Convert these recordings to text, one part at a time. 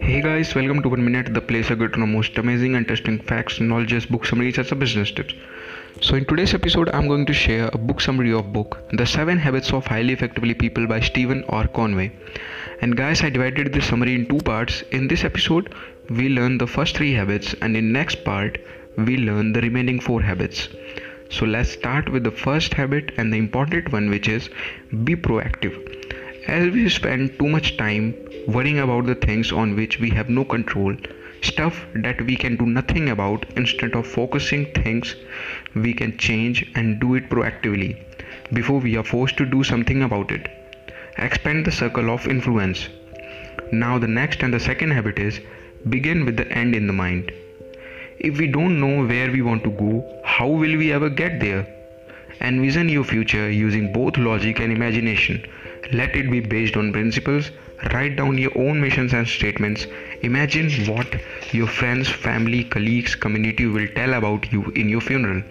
Hey guys, welcome to One Minute, the place I get to know most amazing and interesting facts, knowledge, book summaries, as a business tips. So in today's episode, I'm going to share a book summary of book The Seven Habits of Highly Effectively People by Stephen R. Covey. And guys, I divided this summary in two parts. In this episode, we learn the first three habits, and in next part, we learn the remaining four habits. So let's start with the first habit and the important one, which is be proactive. As we spend too much time worrying about the things on which we have no control, stuff that we can do nothing about, instead of focusing things we can change and do it proactively before we are forced to do something about it. Expand the circle of influence. Now, the next and the second habit is begin with the end in the mind. If we don't know where we want to go, how will we ever get there? Envision your future using both logic and imagination. Let it be based on principles. Write down your own missions and statements. Imagine what your friends, family, colleagues, community will tell about you in your funeral.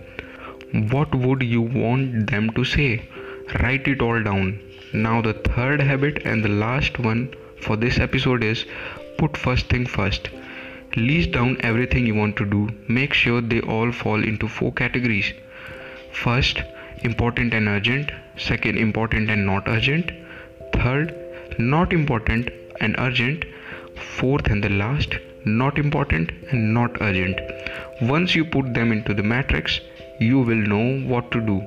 What would you want them to say? Write it all down. Now, the third habit and the last one for this episode is put first thing first. List down everything you want to do. Make sure they all fall into four categories. First, important and urgent. Second, important and not urgent. Third, not important and urgent. Fourth and the last, not important and not urgent. Once you put them into the matrix, you will know what to do.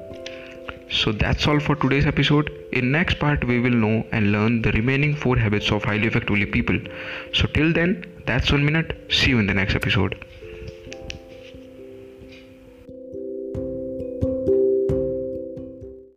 So that's all for today's episode. In next part we will know and learn the remaining 4 habits of highly effectively people. So till then, that's 1 minute. See you in the next episode.